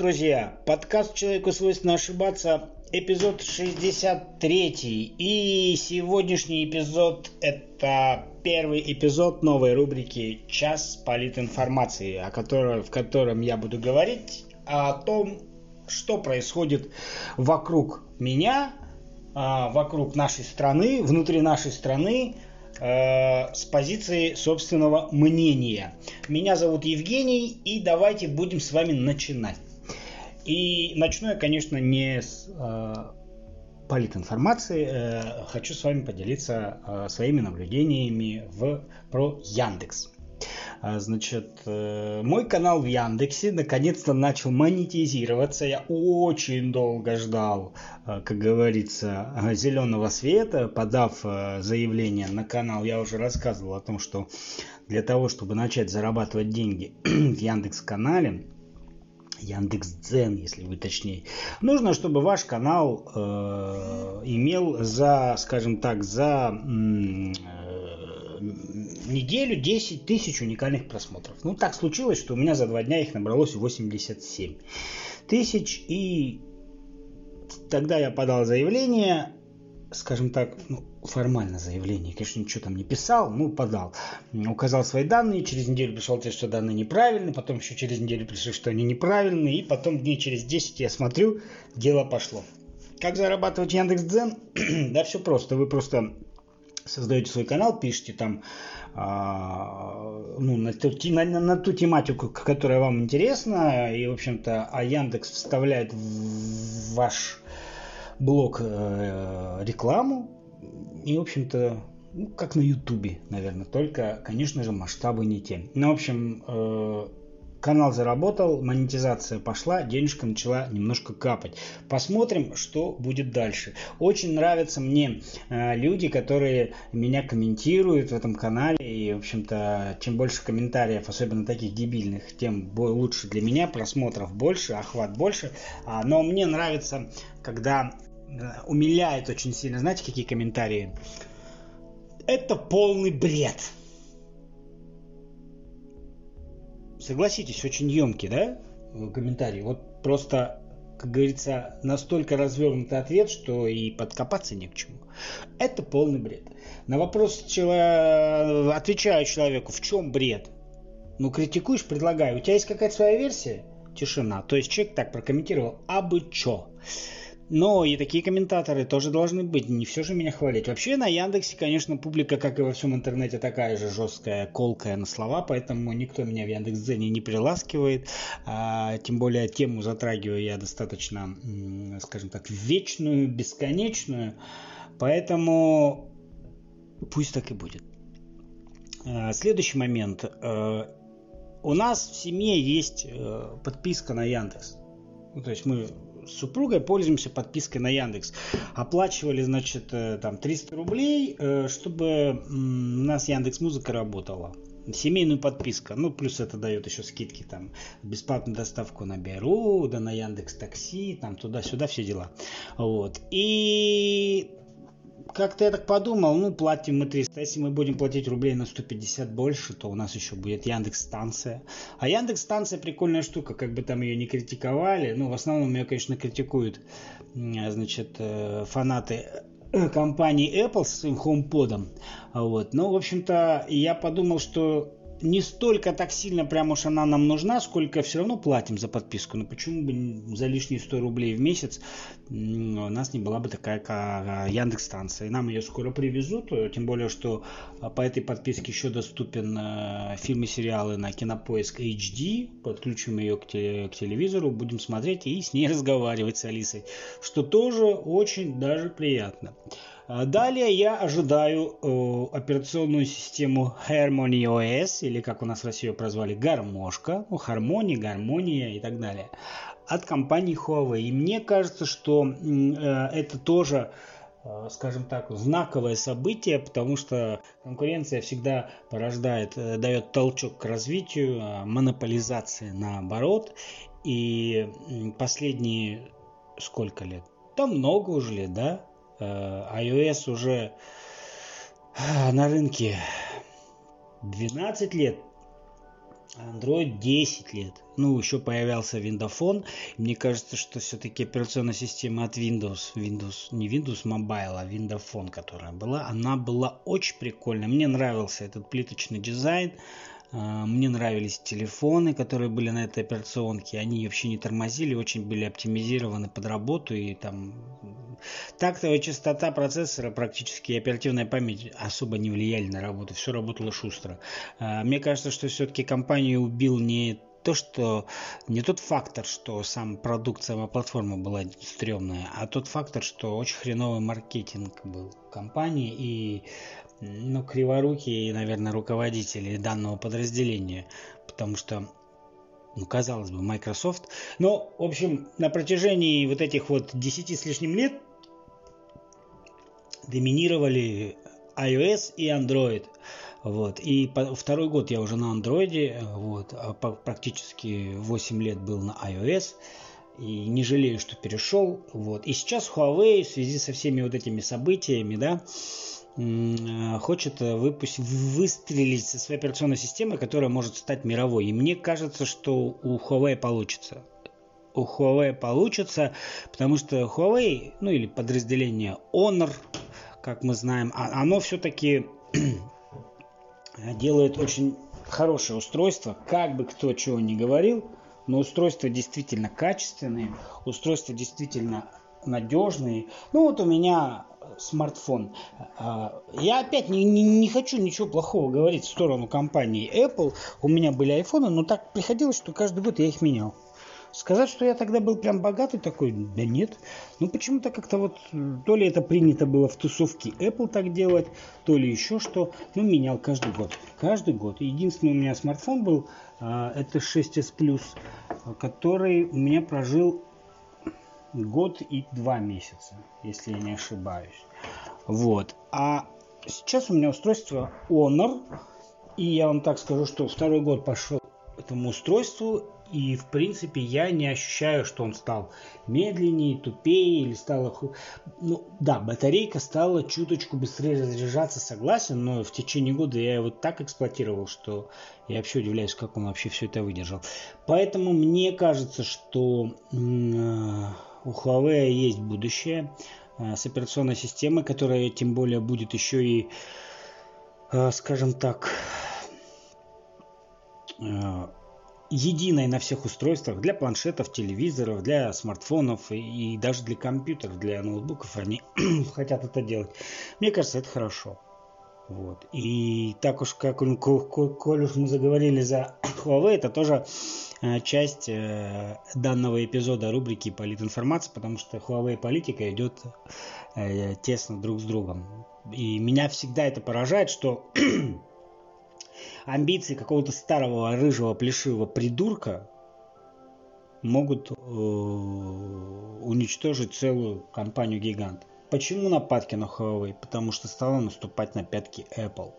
Друзья! Подкаст «Человеку свойственно ошибаться», эпизод 63. И сегодняшний эпизод – это первый эпизод новой рубрики «Час политинформации», о которой, в котором я буду говорить о том, что происходит вокруг меня, а, вокруг нашей страны, внутри нашей страны, э, с позиции собственного мнения. Меня зовут Евгений, и давайте будем с вами начинать. И начну я, конечно, не с э, политинформации. Э, хочу с вами поделиться э, своими наблюдениями в, про Яндекс. А, значит, э, мой канал в Яндексе наконец-то начал монетизироваться. Я очень долго ждал, э, как говорится, зеленого света, подав э, заявление на канал. Я уже рассказывал о том, что для того, чтобы начать зарабатывать деньги в Яндекс-канале, Яндекс Дзен, если вы точнее. Нужно, чтобы ваш канал э, имел за, скажем так, за э, неделю 10 тысяч уникальных просмотров. Ну, так случилось, что у меня за два дня их набралось 87 тысяч. И тогда я подал заявление, скажем так, ну, формально заявление, конечно, ничего там не писал, ну, подал. Указал свои данные, через неделю пришел ответ, что данные неправильные, потом еще через неделю пришли, что они неправильные, и потом дней через 10 я смотрю, дело пошло. Как зарабатывать Яндекс.Дзен? да все просто, вы просто создаете свой канал, пишите там а, ну, на, ту, на, на ту тематику, которая вам интересна, и, в общем-то, а Яндекс вставляет в ваш блог э, рекламу, и, в общем-то, ну, как на Ютубе, наверное, только, конечно же, масштабы не те. Ну, в общем, э, Канал заработал, монетизация пошла, денежка начала немножко капать. Посмотрим, что будет дальше. Очень нравятся мне э, люди, которые меня комментируют в этом канале. И, в общем-то, чем больше комментариев, особенно таких дебильных, тем лучше для меня. Просмотров больше, охват больше. А, но мне нравится, когда умиляет очень сильно. Знаете, какие комментарии? Это полный бред. согласитесь, очень емкий, да, комментарий. Вот просто, как говорится, настолько развернутый ответ, что и подкопаться не к чему. Это полный бред. На вопрос чело... отвечаю человеку, в чем бред? Ну, критикуешь, предлагаю. У тебя есть какая-то своя версия? Тишина. То есть человек так прокомментировал, а бы чё? Но и такие комментаторы тоже должны быть. Не все же меня хвалить. Вообще на Яндексе, конечно, публика, как и во всем интернете, такая же жесткая, колкая на слова, поэтому никто меня в Яндекс.Дзене не приласкивает. А, тем более тему затрагиваю я достаточно, скажем так, вечную, бесконечную. Поэтому пусть так и будет. А, следующий момент. А, у нас в семье есть э, подписка на Яндекс. Ну, то есть мы с супругой пользуемся подпиской на Яндекс. Оплачивали, значит, э, там 300 рублей, э, чтобы у нас Яндекс Музыка работала семейную подписку. Ну, плюс это дает еще скидки, там, бесплатную доставку на Беру, да на Яндекс Такси, там, туда-сюда, все дела. Вот. И как-то я так подумал, ну, платим мы 300, если мы будем платить рублей на 150 больше, то у нас еще будет Яндекс станция. А Яндекс станция прикольная штука, как бы там ее не критиковали, ну, в основном ее, конечно, критикуют, значит, э, фанаты э, компании Apple со своим HomePod. Вот. Но, в общем-то, я подумал, что не столько так сильно прям уж она нам нужна, сколько все равно платим за подписку. Но почему бы за лишние 100 рублей в месяц у нас не была бы такая как Яндекс станция. И нам ее скоро привезут, э, тем более, что а, по этой подписке еще доступен э, фильмы сериалы на Кинопоиск HD. Подключим ее к, к телевизору, будем смотреть и с ней разговаривать с Алисой, что тоже очень даже приятно. А далее я ожидаю э, операционную систему Harmony OS, или как у нас в России прозвали, гармошка, ну, Harmony, гармония и так далее, от компании Huawei. И мне кажется, что э, это тоже э, скажем так, знаковое событие, потому что конкуренция всегда порождает, дает толчок к развитию, э, монополизация наоборот. И последние сколько лет? Да много уже лет, да? Э, iOS уже э, на рынке 12 лет. Android 10 лет. Ну, еще появлялся Windows. Мне кажется, что все-таки операционная система от Windows, Windows, не Windows Mobile, а Windows которая была, она была очень прикольная. Мне нравился этот плиточный дизайн. А, мне нравились телефоны, которые были на этой операционке. Они вообще не тормозили, очень были оптимизированы под работу. И там тактовая частота процессора практически и оперативная память особо не влияли на работу. Все работало шустро. А, мне кажется, что все-таки компанию убил не то, что не тот фактор, что сам продукт, сама платформа была стрёмная, а тот фактор, что очень хреновый маркетинг был компании и ну, криворукие, наверное, руководители данного подразделения, потому что ну, казалось бы, Microsoft. Но, в общем, на протяжении вот этих вот 10 с лишним лет доминировали iOS и Android. Вот. И по, второй год я уже на Android, вот, а по, практически 8 лет был на iOS. И не жалею, что перешел. Вот. И сейчас Huawei в связи со всеми вот этими событиями, да, хочет э, выпустить, выстрелить со своей операционной системой, которая может стать мировой. И мне кажется, что у Huawei получится. У Huawei получится, потому что Huawei, ну или подразделение Honor, как мы знаем, а, оно все-таки делает очень хорошее устройство, как бы кто чего ни говорил, но устройства действительно качественные, устройства действительно надежные. Ну вот у меня смартфон. А, я опять не, не, не хочу ничего плохого говорить в сторону компании Apple. У меня были айфоны, но так приходилось, что каждый год я их менял. Сказать, что я тогда был прям богатый такой, да нет. Ну почему-то как-то вот, то ли это принято было в тусовке Apple так делать, то ли еще что. Ну менял каждый год. Каждый год. Единственный у меня смартфон был, а, это 6s Plus, который у меня прожил год и два месяца, если я не ошибаюсь. Вот. А сейчас у меня устройство Honor. И я вам так скажу, что второй год пошел этому устройству. И, в принципе, я не ощущаю, что он стал медленнее, тупее или стало... Ну, да, батарейка стала чуточку быстрее разряжаться, согласен, но в течение года я его так эксплуатировал, что я вообще удивляюсь, как он вообще все это выдержал. Поэтому мне кажется, что у Huawei есть будущее э, с операционной системой, которая тем более будет еще и, э, скажем так, э, единой на всех устройствах для планшетов, телевизоров, для смартфонов и, и даже для компьютеров, для ноутбуков они хотят это делать. Мне кажется, это хорошо. Вот. И так уж, как коль уж мы заговорили за Huawei, это тоже Э, часть э, данного эпизода рубрики «Политинформация», потому что Huawei политика идет э, тесно друг с другом. И меня всегда это поражает, что амбиции какого-то старого рыжего плешивого придурка могут уничтожить целую компанию-гигант. Почему нападки на Huawei? Потому что стало наступать на пятки Apple.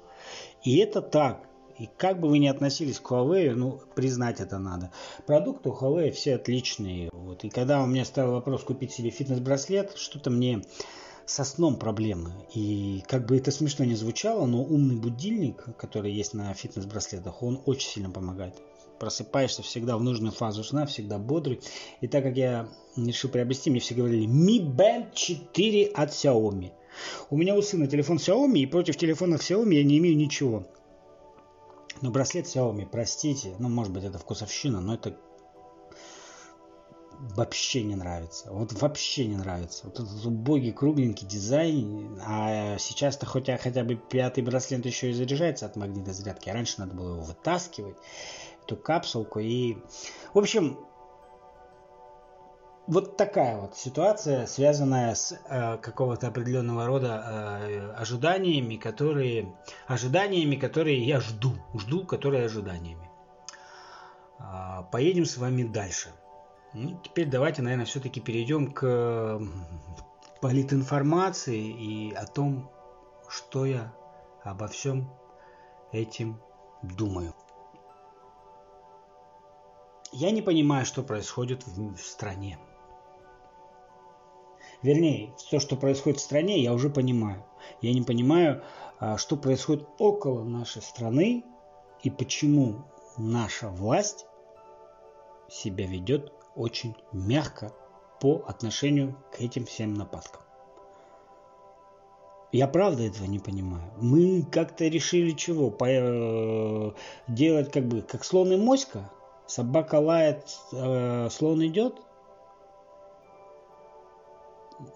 И это так. И как бы вы ни относились к Huawei, ну, признать это надо. Продукты у Huawei все отличные. Вот. И когда у меня стал вопрос купить себе фитнес-браслет, что-то мне со сном проблемы. И как бы это смешно не звучало, но умный будильник, который есть на фитнес-браслетах, он очень сильно помогает. Просыпаешься всегда в нужную фазу сна, всегда бодрый. И так как я решил приобрести, мне все говорили Mi Band 4 от Xiaomi. У меня у сына телефон Xiaomi, и против телефона Xiaomi я не имею ничего. Но браслет Xiaomi, простите, ну, может быть, это вкусовщина, но это вообще не нравится. Вот вообще не нравится. Вот этот убогий, кругленький дизайн. А сейчас-то хотя, хотя бы пятый браслет еще и заряжается от магнитной зарядки. А раньше надо было его вытаскивать, эту капсулку. И, в общем, вот такая вот ситуация, связанная с э, какого-то определенного рода э, ожиданиями, которые ожиданиями, которые я жду, жду, которые ожиданиями. Э, поедем с вами дальше. Ну, теперь давайте, наверное, все-таки перейдем к политинформации и о том, что я обо всем этим думаю. Я не понимаю, что происходит в, в стране. Вернее, все, что происходит в стране, я уже понимаю. Я не понимаю, а, что происходит около нашей страны и почему наша власть себя ведет очень мягко по отношению к этим всем нападкам. Я правда этого не понимаю. Мы как-то решили чего? По, э, делать как бы как слон и моська? Собака лает, э, слон идет?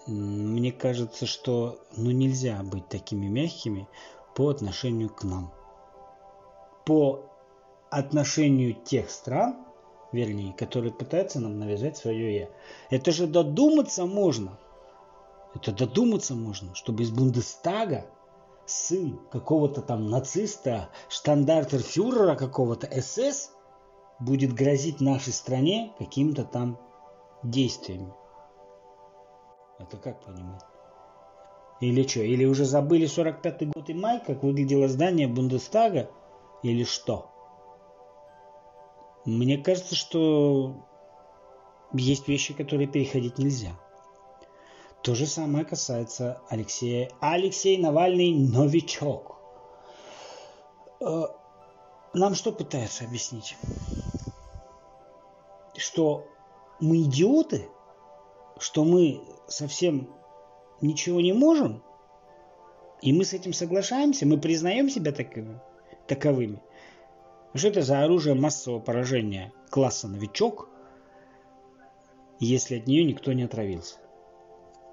Мне кажется, что ну, нельзя быть такими мягкими по отношению к нам. По отношению тех стран, вернее, которые пытаются нам навязать свое «я». Это же додуматься можно. Это додуматься можно, чтобы из Бундестага сын какого-то там нациста, штандартер-фюрера какого-то СС будет грозить нашей стране какими-то там действиями. Это как понимать? Или что? Или уже забыли 45-й год и май, как выглядело здание Бундестага? Или что? Мне кажется, что есть вещи, которые переходить нельзя. То же самое касается Алексея. Алексей Навальный новичок. Э, нам что пытаются объяснить? Что мы идиоты? Что мы совсем ничего не можем? И мы с этим соглашаемся? Мы признаем себя таковыми? таковыми? Что это за оружие массового поражения класса новичок, если от нее никто не отравился?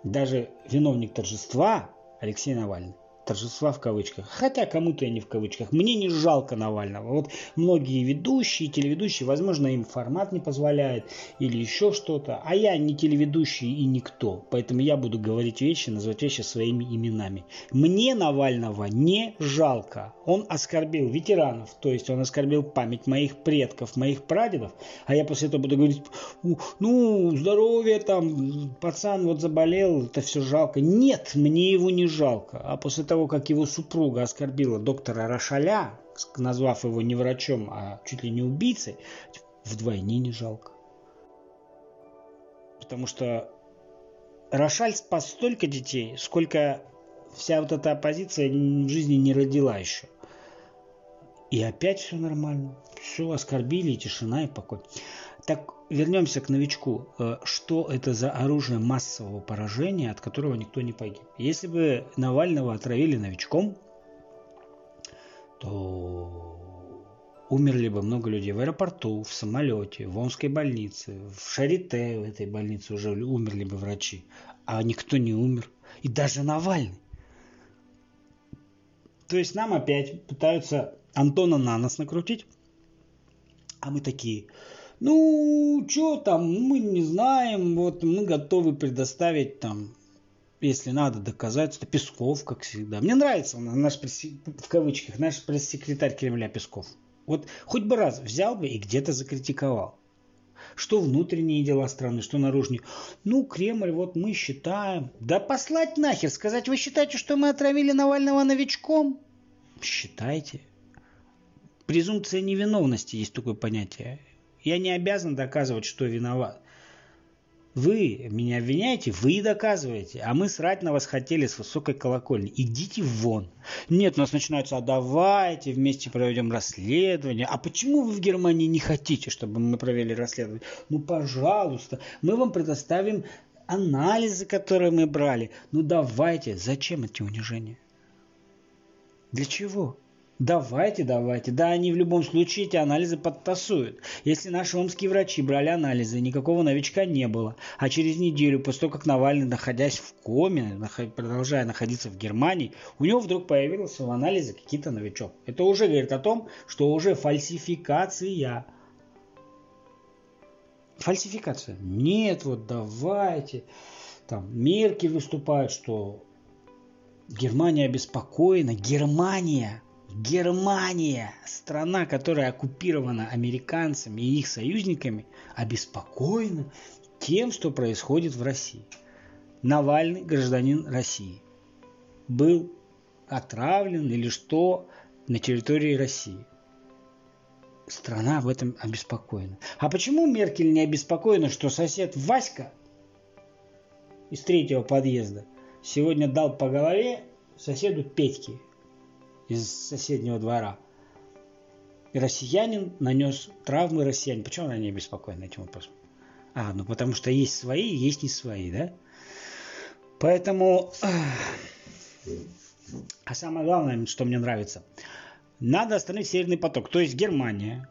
Даже виновник торжества Алексей Навальный торжества в кавычках. Хотя кому-то и не в кавычках. Мне не жалко Навального. Вот многие ведущие, телеведущие, возможно, им формат не позволяет или еще что-то. А я не телеведущий и никто. Поэтому я буду говорить вещи, называть вещи своими именами. Мне Навального не жалко. Он оскорбил ветеранов, то есть он оскорбил память моих предков, моих прадедов. А я после этого буду говорить, ну, здоровье там, пацан вот заболел, это все жалко. Нет, мне его не жалко. А после того, того, как его супруга оскорбила доктора Рошаля, назвав его не врачом, а чуть ли не убийцей, вдвойне не жалко. Потому что Рошаль спас столько детей, сколько вся вот эта оппозиция в жизни не родила еще. И опять все нормально. Все оскорбили, и тишина, и покой. Так вернемся к новичку. Э, что это за оружие массового поражения, от которого никто не погиб? Если бы Навального отравили новичком, то умерли бы много людей в аэропорту, в самолете, в Омской больнице, в Шарите в этой больнице уже умерли бы врачи. А никто не умер. И даже Навальный. То есть нам опять пытаются Антона на нас накрутить, а мы такие, ну, что там, мы не знаем, вот мы готовы предоставить там, если надо, доказательства. Песков, как всегда. Мне нравится наш, в кавычках, наш пресс-секретарь Кремля Песков. Вот хоть бы раз взял бы и где-то закритиковал. Что внутренние дела страны, что наружные. Ну, Кремль, вот мы считаем. Да послать нахер, сказать, вы считаете, что мы отравили Навального новичком? Считайте. Презумпция невиновности есть такое понятие. Я не обязан доказывать, что виноват. Вы меня обвиняете, вы доказываете, а мы срать на вас хотели с высокой колокольни. Идите вон. Нет, у нас начинаются, а давайте вместе проведем расследование. А почему вы в Германии не хотите, чтобы мы провели расследование? Ну, пожалуйста, мы вам предоставим анализы, которые мы брали. Ну, давайте. Зачем эти унижения? Для чего? Давайте, давайте. Да, они в любом случае эти анализы подтасуют. Если наши омские врачи брали анализы, никакого новичка не было. А через неделю, после того, как Навальный, находясь в коме, продолжая находиться в Германии, у него вдруг появился в анализе какие-то новичок. Это уже говорит о том, что уже фальсификация. Фальсификация. Нет, вот давайте. Там Мерки выступает, что Германия обеспокоена. Германия Германия, страна, которая оккупирована американцами и их союзниками, обеспокоена тем, что происходит в России. Навальный гражданин России был отравлен или что на территории России. Страна в этом обеспокоена. А почему Меркель не обеспокоена, что сосед Васька из третьего подъезда сегодня дал по голове соседу Петьке, из соседнего двора. россиянин нанес травмы россияне. Почему она не беспокоена этим вопросом? А, ну потому что есть свои, есть не свои, да? Поэтому... А самое главное, что мне нравится, надо остановить Северный поток. То есть Германия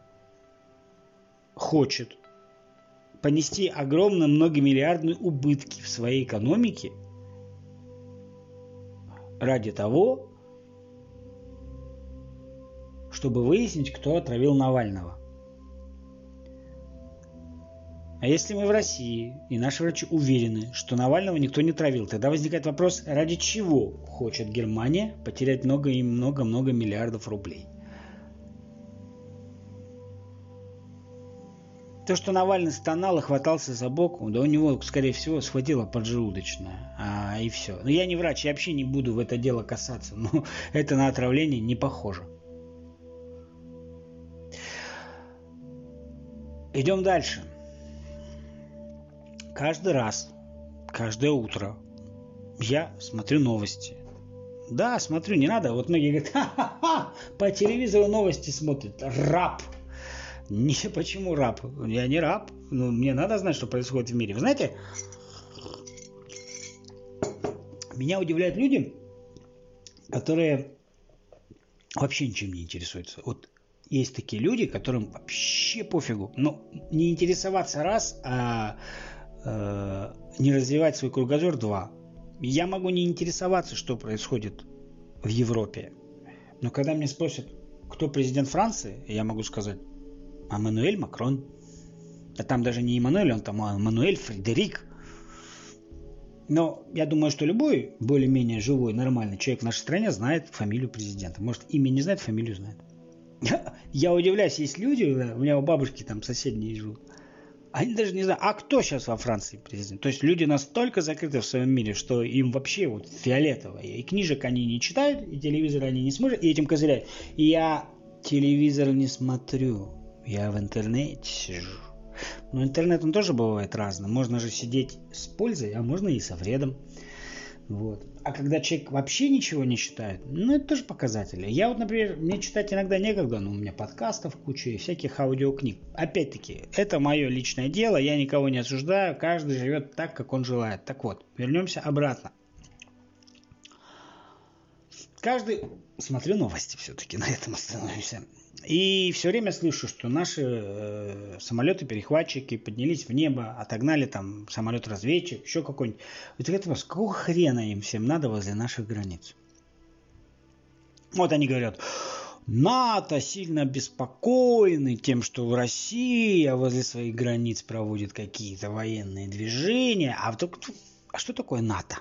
хочет понести огромные многомиллиардные убытки в своей экономике ради того, чтобы выяснить, кто отравил Навального. А если мы в России, и наши врачи уверены, что Навального никто не травил, тогда возникает вопрос, ради чего хочет Германия потерять много и много-много миллиардов рублей? То, что Навальный стонал и хватался за бок, да у него, скорее всего, схватило поджелудочное, а, и все. Но я не врач, я вообще не буду в это дело касаться, но это на отравление не похоже. Идем дальше каждый раз, каждое утро я смотрю новости. Да, смотрю, не надо. Вот многие говорят, ха-ха-ха, по телевизору новости смотрят. Раб. Не, почему раб? Я не раб. Ну, мне надо знать, что происходит в мире. Вы знаете, меня удивляют люди, которые вообще ничем не интересуются. Вот есть такие люди, которым вообще пофигу. Но не интересоваться раз, а э, не развивать свой кругозор, два. Я могу не интересоваться, что происходит в Европе. Но когда мне спросят, кто президент Франции, я могу сказать, Эммануэль Макрон. А там даже не Эммануэль, он там Эммануэль Фредерик. Но я думаю, что любой более-менее живой, нормальный человек в нашей стране знает фамилию президента. Может, имя не знает, фамилию знает. Я удивляюсь, есть люди, у меня у бабушки там соседние живут, они даже не знают, а кто сейчас во Франции президент. То есть люди настолько закрыты в своем мире, что им вообще вот фиолетово. И книжек они не читают, и телевизор они не смотрят, и этим козыряют. И я телевизор не смотрю, я в интернете сижу. Но интернет он тоже бывает разным. Можно же сидеть с пользой, а можно и со вредом. Вот. А когда человек вообще ничего не читает, ну это тоже показатели. Я вот, например, мне читать иногда некогда, но у меня подкастов куча и всяких аудиокниг. Опять-таки, это мое личное дело, я никого не осуждаю, каждый живет так, как он желает. Так вот, вернемся обратно. Каждый... Смотрю новости все-таки, на этом остановимся. И все время слышу, что наши э, самолеты-перехватчики поднялись в небо, отогнали там самолет-разведчик, еще какой-нибудь. Вот вопрос, какого хрена им всем надо возле наших границ? Вот они говорят, НАТО сильно обеспокоены тем, что Россия возле своих границ проводит какие-то военные движения. А, вдруг, а что такое НАТО?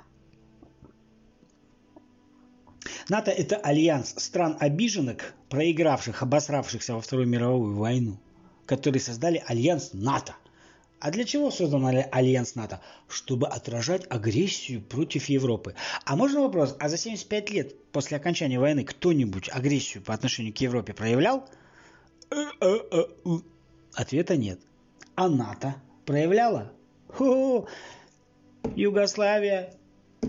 НАТО – это альянс стран обиженных, проигравших, обосравшихся во Вторую мировую войну, которые создали альянс НАТО. А для чего создан альянс НАТО? Чтобы отражать агрессию против Европы. А можно вопрос, а за 75 лет после окончания войны кто-нибудь агрессию по отношению к Европе проявлял? Ответа нет. А НАТО проявляла? Хо-хо. Югославия,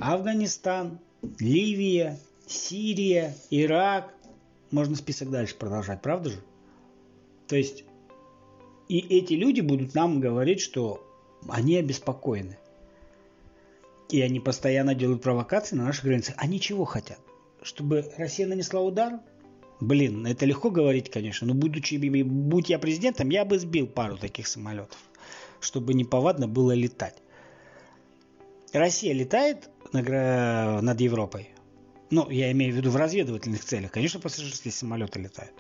Афганистан, Ливия, Сирия, Ирак. Можно список дальше продолжать, правда же? То есть и эти люди будут нам говорить, что они обеспокоены. И они постоянно делают провокации на наших границах. Они чего хотят? Чтобы Россия нанесла удар? Блин, это легко говорить, конечно, но будучи, будь я президентом, я бы сбил пару таких самолетов, чтобы неповадно было летать. Россия летает над Европой, ну, я имею в виду в разведывательных целях. Конечно, пассажирские самолеты летают.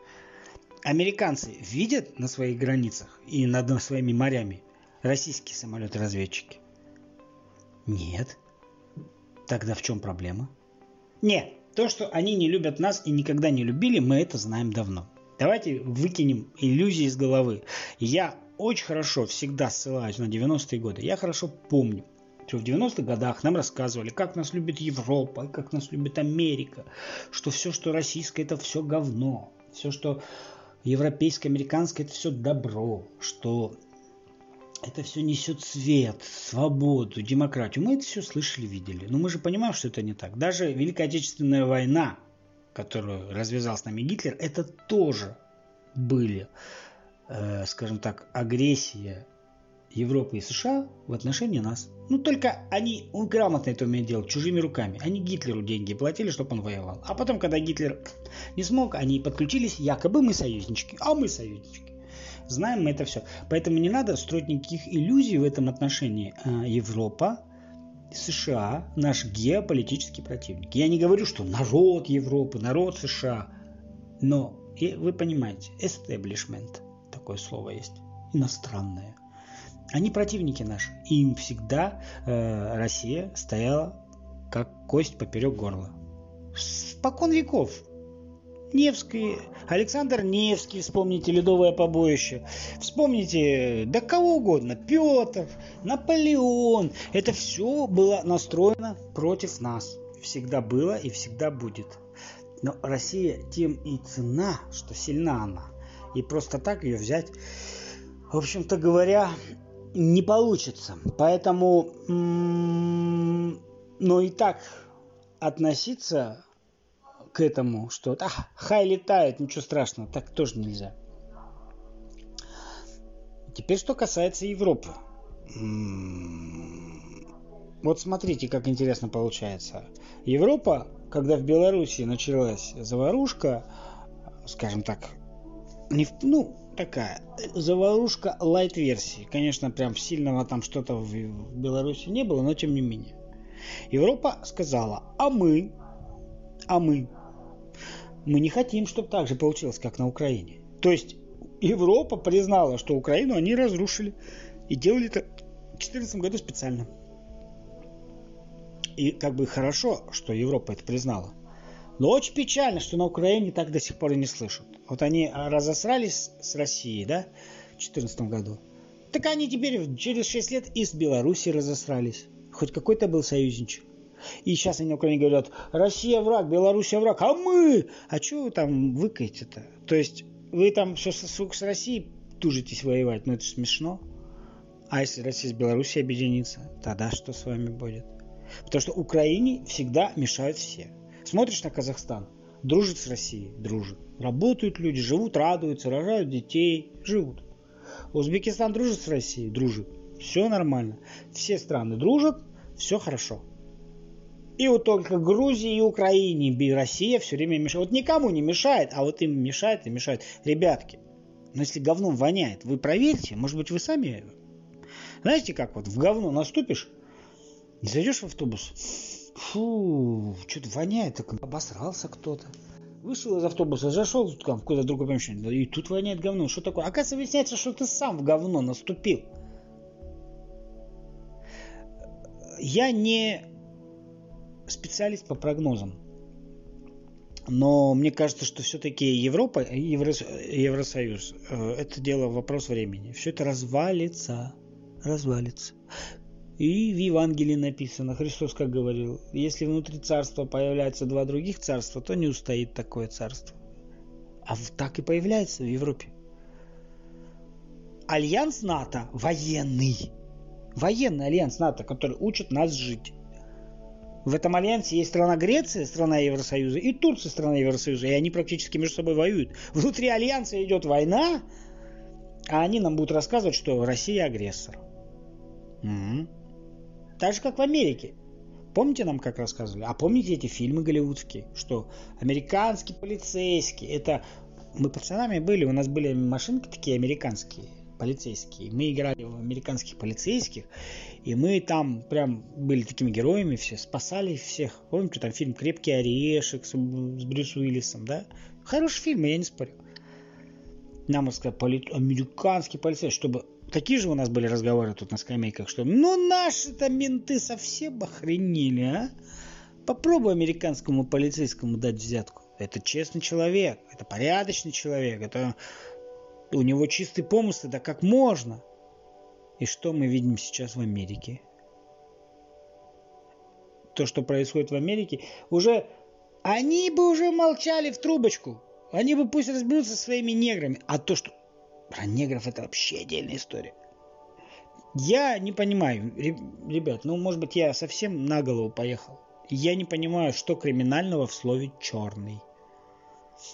Американцы видят на своих границах и над своими морями российские самолеты-разведчики? Нет. Тогда в чем проблема? Нет, то, что они не любят нас и никогда не любили, мы это знаем давно. Давайте выкинем иллюзии из головы. Я очень хорошо всегда ссылаюсь на 90-е годы. Я хорошо помню, что в 90-х годах нам рассказывали, как нас любит Европа, как нас любит Америка, что все, что российское, это все говно, все, что европейское, американское, это все добро, что это все несет свет, свободу, демократию. Мы это все слышали, видели. Но мы же понимаем, что это не так. Даже Великая Отечественная война, которую развязал с нами Гитлер, это тоже были, э, скажем так, агрессия Европы и США в отношении нас. Ну, только они грамотно это умеют делать, чужими руками. Они Гитлеру деньги платили, чтобы он воевал. А потом, когда Гитлер не смог, они подключились, якобы мы союзнички, а мы союзнички. Знаем мы это все. Поэтому не надо строить никаких иллюзий в этом отношении. А, Европа, США наш геополитический противник. Я не говорю, что народ Европы, народ США, но и вы понимаете, establishment, такое слово есть, иностранное. Они противники наши. Им всегда э, Россия стояла как кость поперек горла. Спокон веков. Невский, Александр Невский, вспомните Ледовое побоище, вспомните, да кого угодно, Петр, Наполеон. Это все было настроено против нас. Всегда было и всегда будет. Но Россия тем и цена, что сильна она. И просто так ее взять, в общем-то говоря, не получится. Поэтому, но и так относиться к этому, что а, хай летает, ничего страшного, так тоже нельзя. Теперь, что касается Европы. Вот смотрите, как интересно получается. Европа, когда в Беларуси началась заварушка, скажем так, не, ну, такая заварушка лайт-версии. Конечно, прям сильного там что-то в Беларуси не было, но тем не менее. Европа сказала, а мы, а мы, мы не хотим, чтобы так же получилось, как на Украине. То есть Европа признала, что Украину они разрушили и делали это в 2014 году специально. И как бы хорошо, что Европа это признала. Но очень печально, что на Украине так до сих пор и не слышат. Вот они разосрались с Россией, да, в 2014 году. Так они теперь через 6 лет и с Беларуси разосрались. Хоть какой-то был союзничек. И сейчас они на Украине говорят, Россия враг, Белоруссия враг, а мы? А что вы там выкаете-то? То есть вы там все с, Россией тужитесь воевать, ну это смешно. А если Россия с Белоруссией объединится, тогда что с вами будет? Потому что Украине всегда мешают все. Смотришь на Казахстан, дружит с Россией, дружит. Работают люди, живут, радуются, рожают детей, живут. Узбекистан дружит с Россией, дружит. Все нормально. Все страны дружат, все хорошо. И вот только Грузии и Украине Россия все время мешает. Вот никому не мешает, а вот им мешает и мешает. Ребятки, но если говном воняет, вы проверьте, может быть вы сами... Знаете как, вот в говно наступишь, зайдешь в автобус, фу, что-то воняет, так обосрался кто-то. Вышел из автобуса, зашел там, в какое-то другое помещение, и тут воняет говно. Что такое? Оказывается, выясняется, что ты сам в говно наступил. Я не специалист по прогнозам. Но мне кажется, что все-таки Европа, Евро, Евросоюз, э, это дело вопрос времени. Все это развалится. Развалится. И в Евангелии написано, Христос как говорил, если внутри царства появляются два других царства, то не устоит такое царство. А так и появляется в Европе. Альянс НАТО военный. Военный альянс НАТО, который учит нас жить. В этом альянсе есть страна Греция, страна Евросоюза, и Турция, страна Евросоюза, и они практически между собой воюют. Внутри альянса идет война, а они нам будут рассказывать, что Россия агрессор. Угу. Так же, как в Америке. Помните нам как рассказывали? А помните эти фильмы голливудские, что американский полицейский, это мы пацанами были, у нас были машинки такие американские, полицейские. Мы играли в американских полицейских, и мы там прям были такими героями все, спасали всех. Помните, там фильм «Крепкий орешек» с, с Брюс Уиллисом, да? Хороший фильм, я не спорю. Нам рассказали, поли... американский полицейский, чтобы... Такие же у нас были разговоры тут на скамейках, что ну наши-то менты совсем охренели, а? Попробуй американскому полицейскому дать взятку. Это честный человек, это порядочный человек, это у него чистый помысл, да как можно? И что мы видим сейчас в Америке? То, что происходит в Америке, уже они бы уже молчали в трубочку. Они бы пусть разберутся со своими неграми. А то, что про негров это вообще отдельная история. Я не понимаю, ребят, ну может быть я совсем на голову поехал. Я не понимаю, что криминального в слове черный.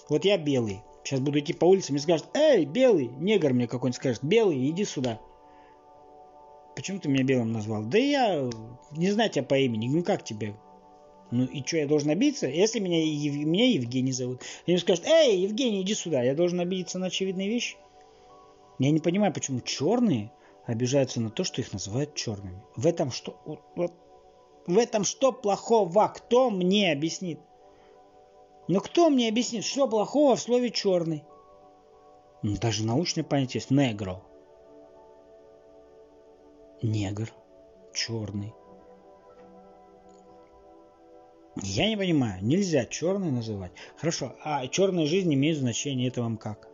Вот я белый. Сейчас буду идти по улице, мне скажут, эй, белый, негр мне какой-нибудь скажет, белый, иди сюда. Почему ты меня белым назвал? Да я не знаю тебя по имени, ну как тебе? Ну и что, я должен обидеться? Если меня, меня Евгений зовут, и мне скажут, эй, Евгений, иди сюда, я должен обидеться на очевидные вещи? Я не понимаю, почему черные обижаются на то, что их называют черными. В этом что, вот, в этом что плохого? Кто мне объяснит? Ну кто мне объяснит, что плохого в слове черный? Ну, даже научное понятие есть. Негро. Негр. Черный. Я не понимаю, нельзя черный называть. Хорошо, а черная жизнь имеет значение, это вам как?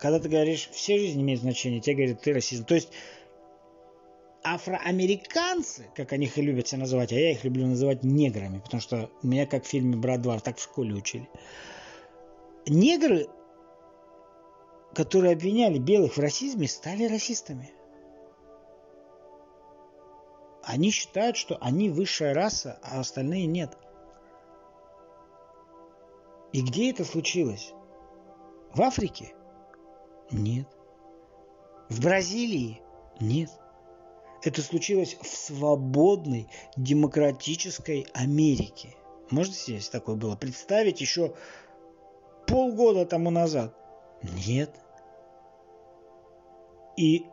Когда ты говоришь, все жизни имеют значение, тебе говорят, ты расизм. То есть афроамериканцы, как они их и любят себя называть, а я их люблю называть неграми, потому что меня как в фильме «Брат 2» так в школе учили. Негры, которые обвиняли белых в расизме, стали расистами. Они считают, что они высшая раса, а остальные нет. И где это случилось? В Африке? Нет. В Бразилии? Нет. Это случилось в свободной демократической Америке. Можете себе такое было представить еще полгода тому назад? Нет. И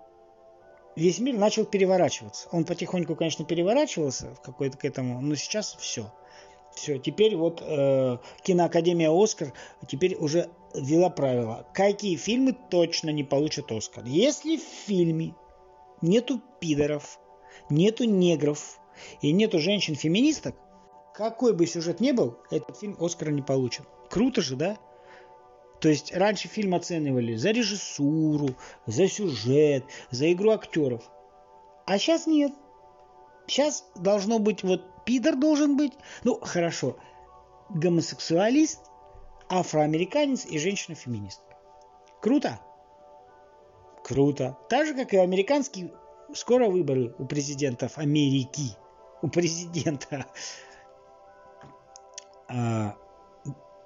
весь мир начал переворачиваться. Он потихоньку, конечно, переворачивался в какой-то к этому, но сейчас все. Все, теперь вот э, киноакадемия Оскар теперь уже ввела правила. Какие фильмы точно не получат Оскар? Если в фильме нету пидоров, нету негров и нету женщин-феминисток, какой бы сюжет ни был, этот фильм Оскара не получит. Круто же, да? То есть раньше фильм оценивали за режиссуру, за сюжет, за игру актеров. А сейчас нет. Сейчас должно быть, вот пидор должен быть. Ну, хорошо. Гомосексуалист, афроамериканец и женщина-феминистка. Круто? Круто. Так же, как и американские, скоро выборы у президентов Америки. У президента. А,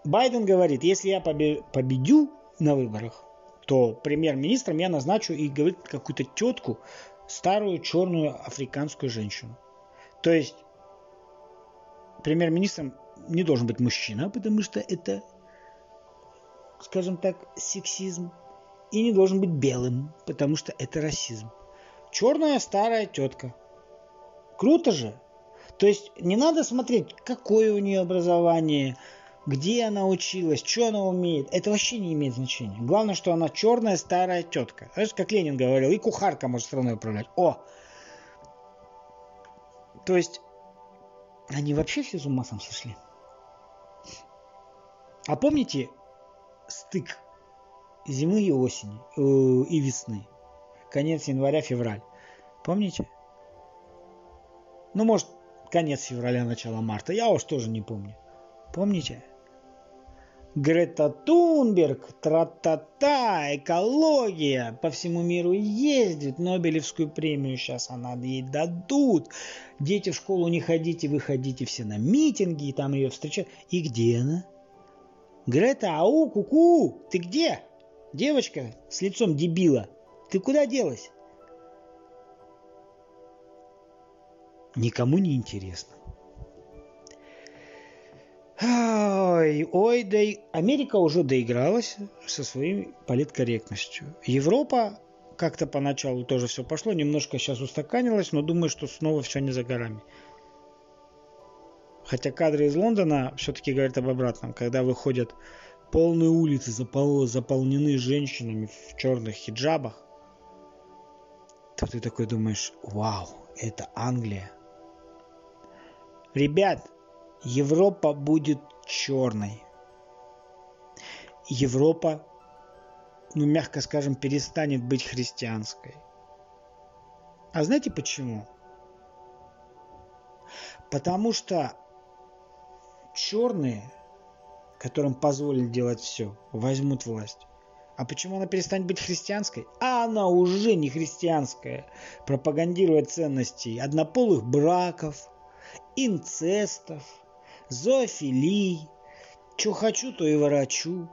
Байден говорит, если я победю на выборах, то премьер-министром я назначу и говорит какую-то тетку, старую черную африканскую женщину. То есть премьер-министром не должен быть мужчина, потому что это, скажем так, сексизм. И не должен быть белым, потому что это расизм. Черная старая тетка. Круто же. То есть не надо смотреть, какое у нее образование, где она училась, что она умеет, это вообще не имеет значения. Главное, что она черная старая тетка. Знаешь, как Ленин говорил, и кухарка может страной управлять. О! То есть, они вообще все с ума сам сошли. А помните стык зимы и осени, э, и весны? Конец января, февраль. Помните? Ну, может, конец февраля, начало марта. Я уж тоже не помню. Помните? Грета Тунберг, тра-та-та, экология, по всему миру ездит, Нобелевскую премию сейчас она ей дадут. Дети в школу не ходите, вы ходите все на митинги, и там ее встречают. И где она? Грета, ау, куку, -ку, ты где? Девочка с лицом дебила, ты куда делась? Никому не интересно. Ой, ой, да и Америка уже доигралась со своей политкорректностью. Европа как-то поначалу тоже все пошло, немножко сейчас устаканилось, но думаю, что снова все не за горами. Хотя кадры из Лондона все-таки говорят об обратном, когда выходят полные улицы, запол- заполнены женщинами в черных хиджабах, то ты такой думаешь, вау, это Англия. Ребят, Европа будет черной. Европа, ну мягко скажем, перестанет быть христианской. А знаете почему? Потому что черные, которым позволили делать все, возьмут власть. А почему она перестанет быть христианской? А она уже не христианская. Пропагандируя ценности однополых браков, инцестов, зоофилий, что хочу, то и ворочу.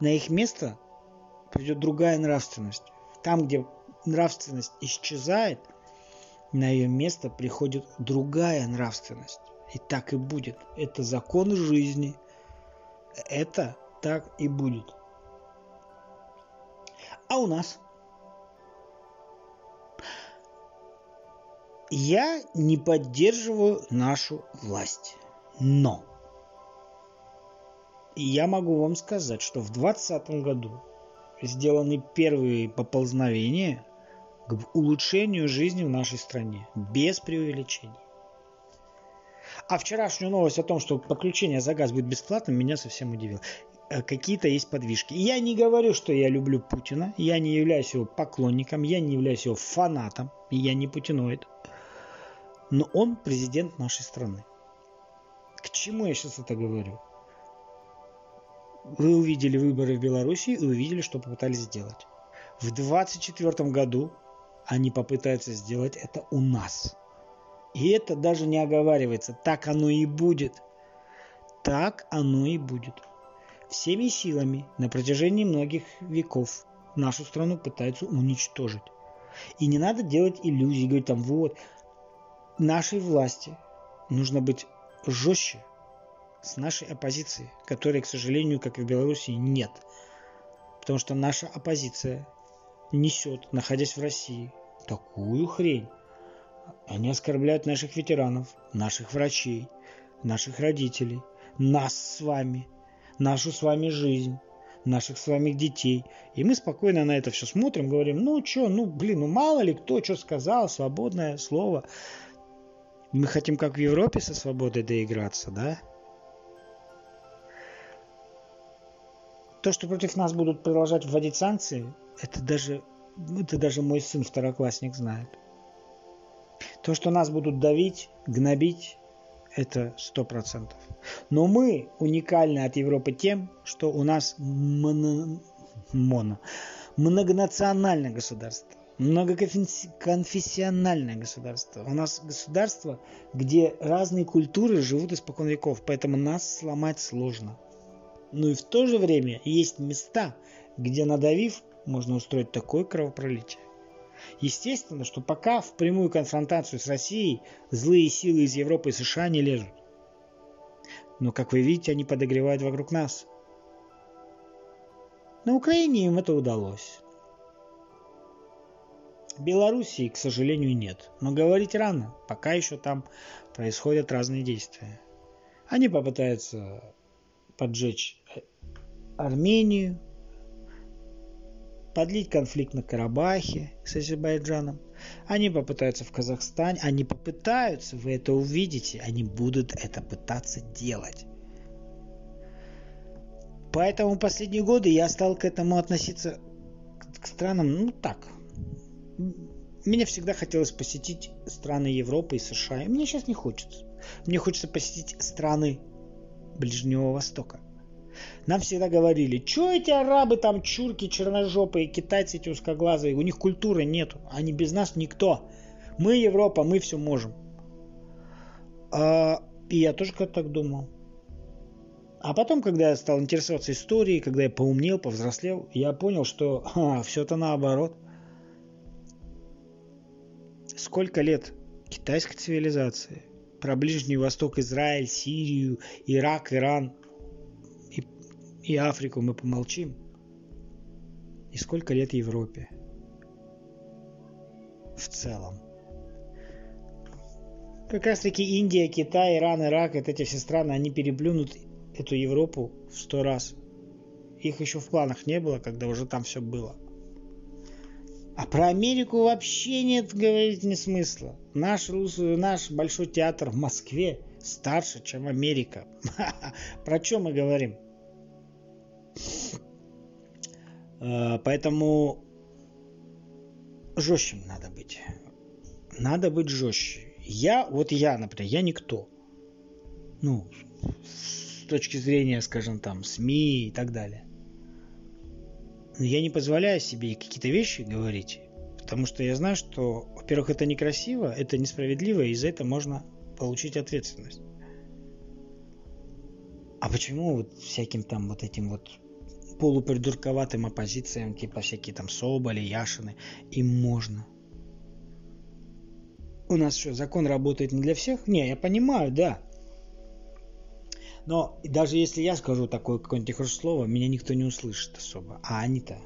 На их место придет другая нравственность. Там, где нравственность исчезает, на ее место приходит другая нравственность. И так и будет. Это закон жизни. Это так и будет. А у нас? Я не поддерживаю нашу власть. Но я могу вам сказать, что в 2020 году сделаны первые поползновения к улучшению жизни в нашей стране. Без преувеличений. А вчерашнюю новость о том, что подключение за газ будет бесплатным, меня совсем удивило. Э, какие-то есть подвижки. Я не говорю, что я люблю Путина, я не являюсь его поклонником, я не являюсь его фанатом, я не путиноид. Но он президент нашей страны. К чему я сейчас это говорю? Вы увидели выборы в Беларуси и увидели, что попытались сделать. В 2024 году они попытаются сделать это у нас. И это даже не оговаривается. Так оно и будет. Так оно и будет. Всеми силами на протяжении многих веков нашу страну пытаются уничтожить. И не надо делать иллюзий, говорить там, вот, нашей власти нужно быть жестче с нашей оппозицией, которой, к сожалению, как и в Беларуси, нет. Потому что наша оппозиция несет, находясь в России, такую хрень. Они оскорбляют наших ветеранов, наших врачей, наших родителей, нас с вами, нашу с вами жизнь, наших с вами детей. И мы спокойно на это все смотрим, говорим, ну что, ну блин, ну мало ли кто что сказал, свободное слово. Мы хотим, как в Европе, со свободой доиграться, да? То, что против нас будут продолжать вводить санкции, это даже это даже мой сын второклассник знает. То, что нас будут давить, гнобить, это сто процентов. Но мы уникальны от Европы тем, что у нас моно, моно, многонациональное государство, многоконфессиональное государство. У нас государство, где разные культуры живут испокон веков, поэтому нас сломать сложно. Но и в то же время есть места, где надавив, можно устроить такое кровопролитие. Естественно, что пока в прямую конфронтацию с Россией злые силы из Европы и США не лезут. Но, как вы видите, они подогревают вокруг нас. На Украине им это удалось. Белоруссии, к сожалению, нет. Но говорить рано, пока еще там происходят разные действия. Они попытаются поджечь Армению, подлить конфликт на Карабахе с Азербайджаном. Они попытаются в Казахстане, они попытаются, вы это увидите, они будут это пытаться делать. Поэтому последние годы я стал к этому относиться к странам, ну так. Мне всегда хотелось посетить страны Европы и США, и мне сейчас не хочется. Мне хочется посетить страны Ближнего Востока. Нам всегда говорили, что эти арабы там чурки, черножопые, китайцы эти узкоглазые, у них культуры нету, они без нас никто. Мы Европа, мы все можем. А, и я тоже как так думал. А потом, когда я стал интересоваться историей, когда я поумнел, повзрослел, я понял, что все это наоборот. Сколько лет китайской цивилизации, про Ближний Восток, Израиль, Сирию, Ирак, Иран, и Африку мы помолчим. И сколько лет Европе? В целом. Как раз таки Индия, Китай, Иран, Ирак, это эти все страны, они переплюнут эту Европу в сто раз. Их еще в планах не было, когда уже там все было. А про Америку вообще нет говорить не смысла. Наш, наш большой театр в Москве старше, чем Америка. Про что мы говорим? Э, поэтому жестче надо быть. Надо быть жестче. Я, вот я, например, я никто. Ну, с точки зрения, скажем, там, СМИ и так далее. Но я не позволяю себе какие-то вещи говорить, потому что я знаю, что, во-первых, это некрасиво, это несправедливо, и за это можно получить ответственность. А почему вот всяким там вот этим вот полупридурковатым оппозициям, типа всякие там Соболи, Яшины, им можно? У нас что, закон работает не для всех? Не, я понимаю, да. Но даже если я скажу такое какое-нибудь хорошее слово, меня никто не услышит особо. А они-то,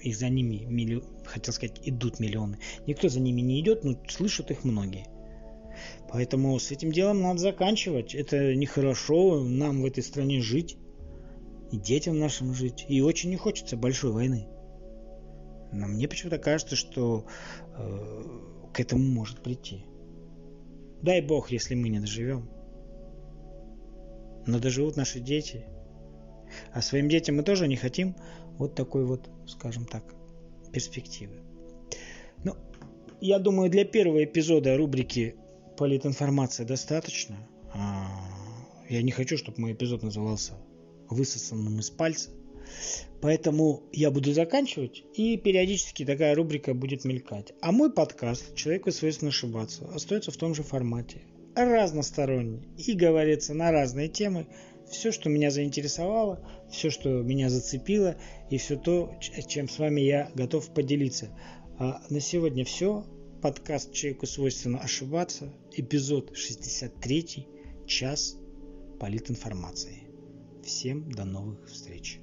их за ними, милли... хотел сказать, идут миллионы. Никто за ними не идет, но слышат их многие. Поэтому с этим делом надо заканчивать. Это нехорошо нам в этой стране жить. И детям нашим жить. И очень не хочется большой войны. Но мне почему-то кажется, что э, к этому может прийти. Дай бог, если мы не доживем. Но доживут наши дети. А своим детям мы тоже не хотим вот такой вот, скажем так, перспективы. Ну, я думаю, для первого эпизода рубрики политинформация достаточно. А, я не хочу, чтобы мой эпизод назывался высосанным из пальца. Поэтому я буду заканчивать, и периодически такая рубрика будет мелькать. А мой подкаст «Человеку свойственно ошибаться» остается в том же формате. Разносторонний и говорится на разные темы. Все, что меня заинтересовало, все, что меня зацепило, и все то, чем с вами я готов поделиться. А на сегодня все. Подкаст «Человеку свойственно ошибаться», эпизод 63, час политинформации. Всем до новых встреч.